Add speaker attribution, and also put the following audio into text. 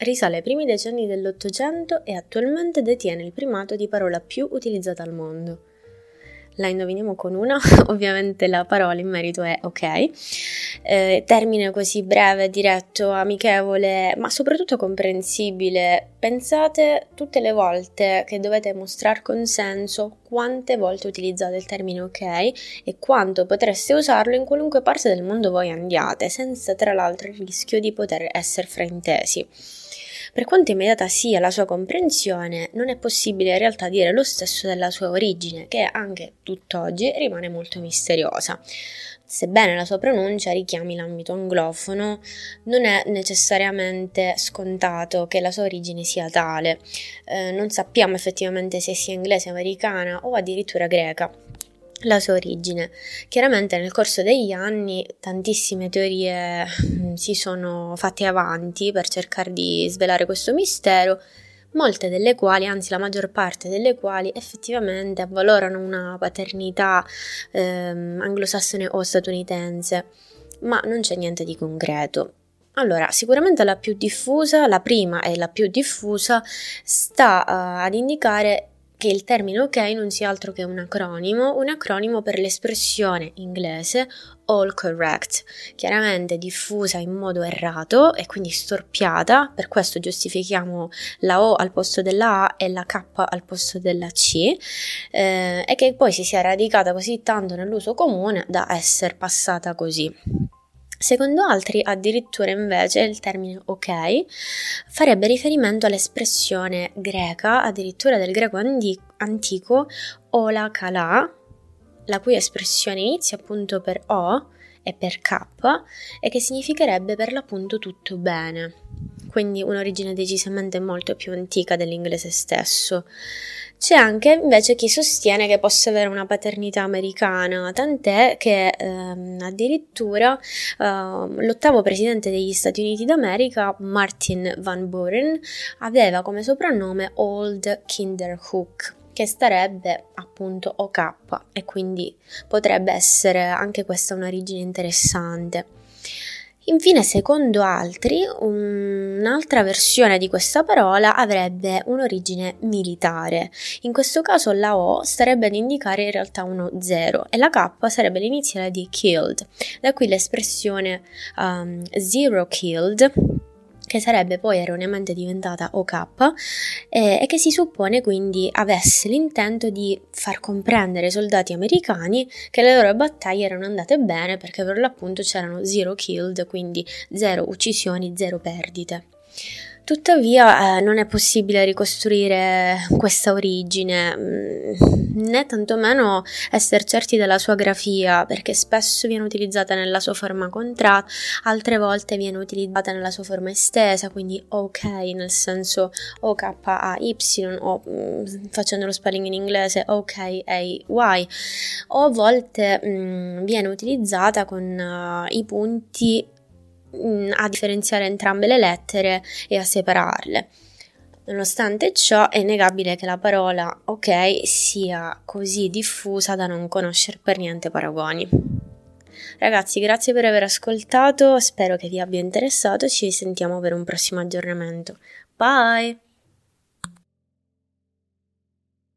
Speaker 1: risale ai primi decenni dell'Ottocento e attualmente detiene il primato di parola più utilizzata al mondo la indoviniamo con una, ovviamente la parola in merito è ok. Eh, termine così breve, diretto, amichevole, ma soprattutto comprensibile. Pensate tutte le volte che dovete mostrare consenso, quante volte utilizzate il termine ok e quanto potreste usarlo in qualunque parte del mondo voi andiate, senza tra l'altro il rischio di poter essere fraintesi. Per quanto immediata sia la sua comprensione, non è possibile in realtà dire lo stesso della sua origine, che anche tutt'oggi rimane molto misteriosa. Sebbene la sua pronuncia richiami l'ambito anglofono, non è necessariamente scontato che la sua origine sia tale. Eh, non sappiamo effettivamente se sia inglese, americana o addirittura greca la sua origine. Chiaramente nel corso degli anni tantissime teorie mm, si sono fatte avanti per cercare di svelare questo mistero, molte delle quali, anzi la maggior parte delle quali effettivamente avvalorano una paternità ehm, anglosassone o statunitense, ma non c'è niente di concreto. Allora, sicuramente la più diffusa, la prima e la più diffusa, sta uh, ad indicare che il termine ok non sia altro che un acronimo, un acronimo per l'espressione inglese all correct, chiaramente diffusa in modo errato e quindi storpiata, per questo giustifichiamo la O al posto della A e la K al posto della C, eh, e che poi si sia radicata così tanto nell'uso comune da essere passata così. Secondo altri, addirittura invece, il termine ok farebbe riferimento all'espressione greca, addirittura del greco andi- antico, ola kala, la cui espressione inizia appunto per o e per k e che significherebbe per l'appunto tutto bene. Quindi un'origine decisamente molto più antica dell'inglese stesso. C'è anche invece chi sostiene che possa avere una paternità americana, tant'è che ehm, addirittura ehm, l'ottavo presidente degli Stati Uniti d'America, Martin Van Buren, aveva come soprannome Old Kinderhook che starebbe appunto OK e quindi potrebbe essere anche questa un'origine interessante. Infine, secondo altri, un'altra versione di questa parola avrebbe un'origine militare. In questo caso la O starebbe ad indicare in realtà uno 0 e la K sarebbe l'iniziale di killed. Da qui l'espressione um, zero killed che sarebbe poi erroneamente diventata OK eh, e che si suppone quindi avesse l'intento di far comprendere ai soldati americani che le loro battaglie erano andate bene perché per l'appunto c'erano zero killed, quindi zero uccisioni, zero perdite. Tuttavia eh, non è possibile ricostruire questa origine, mm, né tantomeno essere certi della sua grafia, perché spesso viene utilizzata nella sua forma contratta, altre volte viene utilizzata nella sua forma estesa, quindi ok nel senso OKAY o mm, facendo lo spelling in inglese OKAY, o a volte mm, viene utilizzata con uh, i punti a differenziare entrambe le lettere e a separarle. Nonostante ciò, è innegabile che la parola ok sia così diffusa da non conoscere per niente paragoni. Ragazzi, grazie per aver ascoltato, spero che vi abbia interessato, ci sentiamo per un prossimo aggiornamento. Bye!